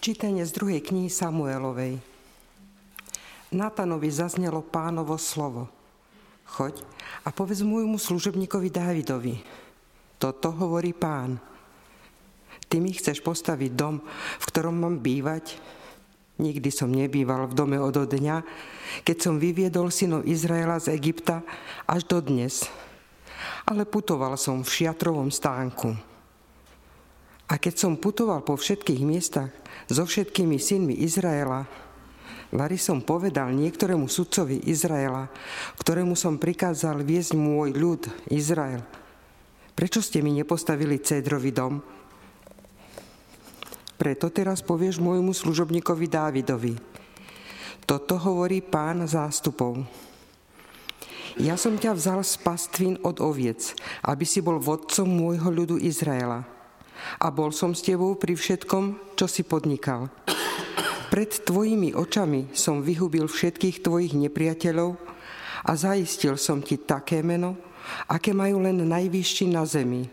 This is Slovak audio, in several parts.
Čítanie z druhej knihy Samuelovej. Natanovi zaznelo pánovo slovo. Choď a povedz môjmu služobníkovi Dávidovi. Toto hovorí pán. Ty mi chceš postaviť dom, v ktorom mám bývať? Nikdy som nebýval v dome od dňa, keď som vyviedol synov Izraela z Egypta až do dnes. Ale putoval som v šiatrovom stánku. A keď som putoval po všetkých miestach so všetkými synmi Izraela, Vary som povedal niektorému sudcovi Izraela, ktorému som prikázal viesť môj ľud Izrael. Prečo ste mi nepostavili cédrový dom? Preto teraz povieš môjmu služobníkovi Dávidovi. Toto hovorí pán zástupov. Ja som ťa vzal z pastvín od oviec, aby si bol vodcom môjho ľudu Izraela. A bol som s tebou pri všetkom, čo si podnikal. Pred tvojimi očami som vyhubil všetkých tvojich nepriateľov a zaistil som ti také meno, aké majú len najvyšší na zemi.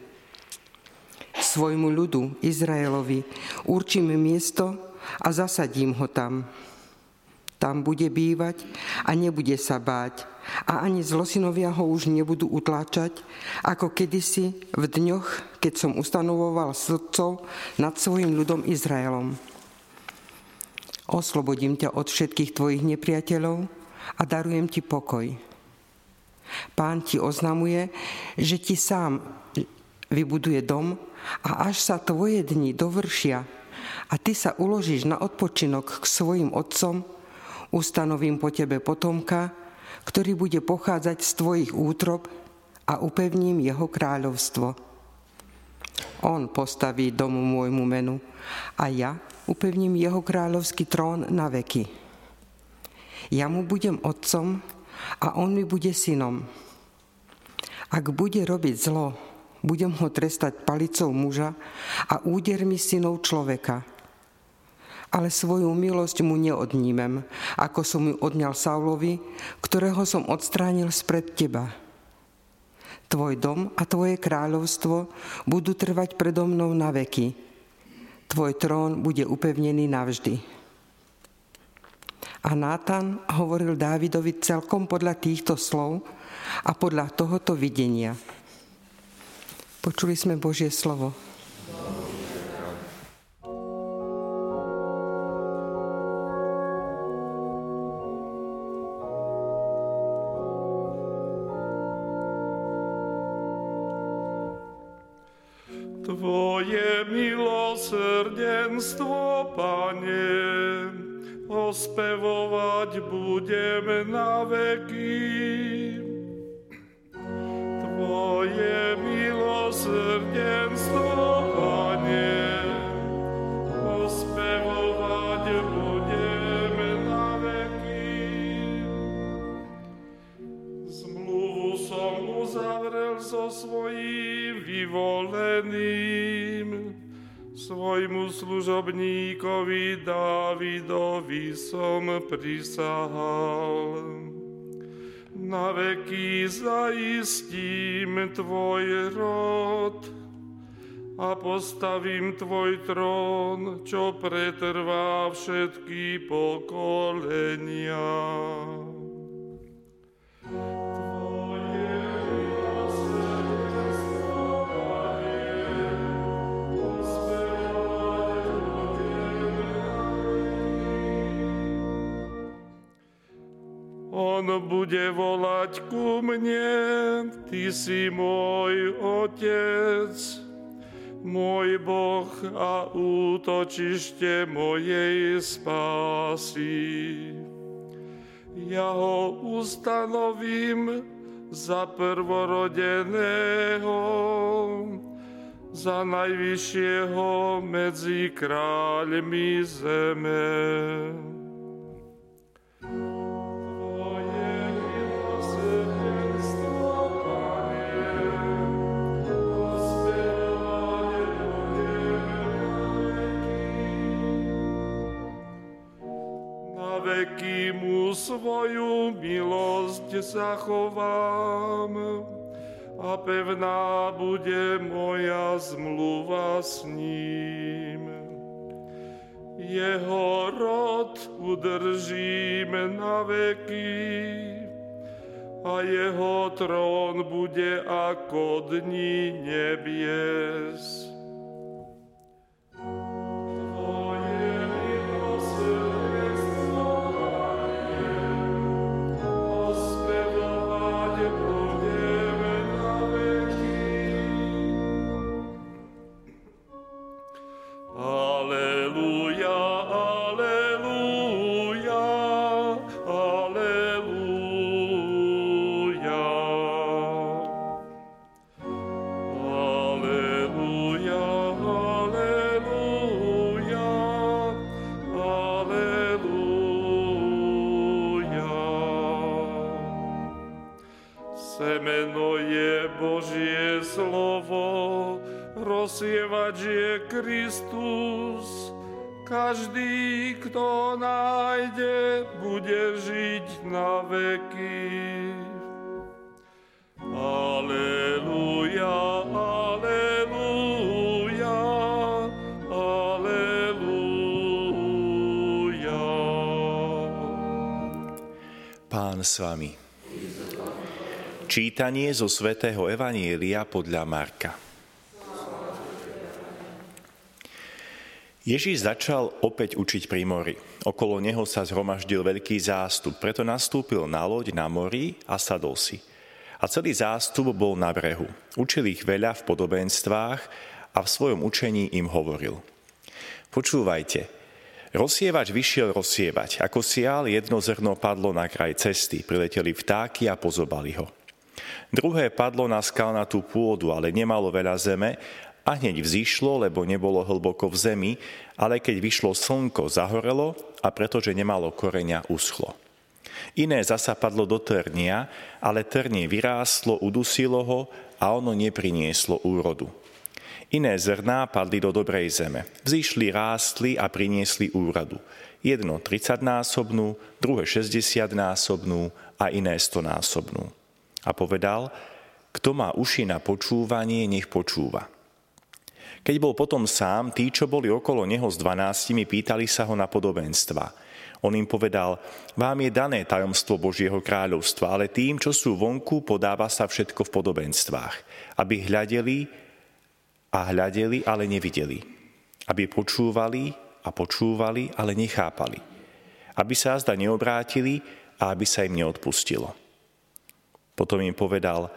Svojmu ľudu, Izraelovi, určím miesto a zasadím ho tam. Tam bude bývať a nebude sa báť a ani zlosinovia ho už nebudú utláčať, ako kedysi v dňoch, keď som ustanovoval sudcov nad svojim ľudom Izraelom. Oslobodím ťa od všetkých tvojich nepriateľov a darujem ti pokoj. Pán ti oznamuje, že ti sám vybuduje dom a až sa tvoje dni dovršia a ty sa uložíš na odpočinok k svojim otcom, ustanovím po tebe potomka, ktorý bude pochádzať z tvojich útrob a upevním jeho kráľovstvo. On postaví dom môjmu menu a ja upevním jeho kráľovský trón na veky. Ja mu budem otcom a on mi bude synom. Ak bude robiť zlo, budem ho trestať palicou muža a údermi synov človeka. Ale svoju milosť mu neodnímem, ako som ju odňal Saulovi, ktorého som odstránil spred teba. Tvoj dom a tvoje kráľovstvo budú trvať predo mnou na veky tvoj trón bude upevnený navždy. A Nátan hovoril Dávidovi celkom podľa týchto slov a podľa tohoto videnia. Počuli sme Božie slovo. Tvoje milosrdenstvo, Pane, ospevovať budem na veky. Tvoje milosrdenstvo, služobníkovi Dávidovi som prisahal. Na veky zaistím tvoj rod a postavím tvoj trón, čo pretrvá všetky pokolenia. On bude volať ku mne, Ty si môj Otec, môj Boh a útočište mojej spásy. Ja ho ustanovím za prvorodeného, za najvyššieho medzi kráľmi zeme. Veky mu svoju milosť zachovám a pevná bude moja zmluva s ním. jeho rod udržíme na veky a jeho trón bude ako dní nebies. Rozsievať je Kristus. Každý, kto nájde, bude žiť na veky. Aleluja, aleluja, aleluja. Pán s vami. Čítanie zo svätého Evanielia podľa Marka. Ježíš začal opäť učiť pri mori. Okolo neho sa zhromaždil veľký zástup, preto nastúpil na loď na mori a sadol si. A celý zástup bol na brehu. Učil ich veľa v podobenstvách a v svojom učení im hovoril. Počúvajte, rozsievač vyšiel rozsievať. Ako sial, jedno zrno padlo na kraj cesty, prileteli vtáky a pozobali ho. Druhé padlo na skalnatú pôdu, ale nemalo veľa zeme a hneď vzýšlo, lebo nebolo hlboko v zemi, ale keď vyšlo slnko, zahorelo a pretože nemalo koreňa, uschlo. Iné zasa padlo do trnia, ale trnie vyrástlo, udusilo ho a ono neprinieslo úrodu. Iné zrná padli do dobrej zeme. Vzýšli, rástli a priniesli úradu. Jedno 30-násobnú, druhé 60-násobnú a iné 100-násobnú. A povedal, kto má uši na počúvanie, nech počúva. Keď bol potom sám, tí, čo boli okolo neho s dvanáctimi, pýtali sa ho na podobenstva. On im povedal, vám je dané tajomstvo Božieho kráľovstva, ale tým, čo sú vonku, podáva sa všetko v podobenstvách, aby hľadeli a hľadeli, ale nevideli. Aby počúvali a počúvali, ale nechápali. Aby sa zda neobrátili a aby sa im neodpustilo. Potom im povedal,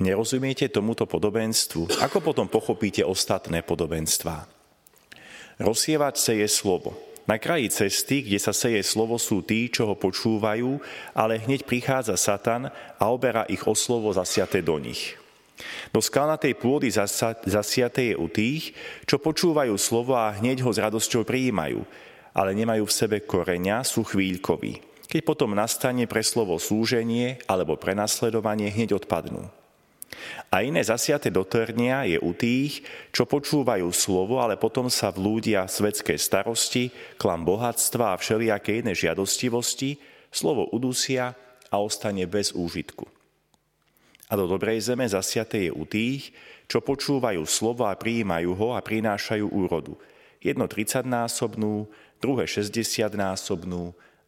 Nerozumiete tomuto podobenstvu? Ako potom pochopíte ostatné podobenstvá? Rozsievať seje slovo. Na kraji cesty, kde sa seje slovo, sú tí, čo ho počúvajú, ale hneď prichádza Satan a oberá ich o slovo zasiaté do nich. Do skalnatej pôdy zasiaté je u tých, čo počúvajú slovo a hneď ho s radosťou prijímajú, ale nemajú v sebe koreňa, sú chvíľkoví. Keď potom nastane pre slovo slúženie alebo prenasledovanie, hneď odpadnú. A iné zasiate do trnia je u tých, čo počúvajú slovo, ale potom sa vlúdia svetské starosti, klam bohatstva a všelijaké iné žiadostivosti, slovo udusia a ostane bez úžitku. A do dobrej zeme zasiate je u tých, čo počúvajú slovo a prijímajú ho a prinášajú úrodu. Jedno 30-násobnú, druhé 60-násobnú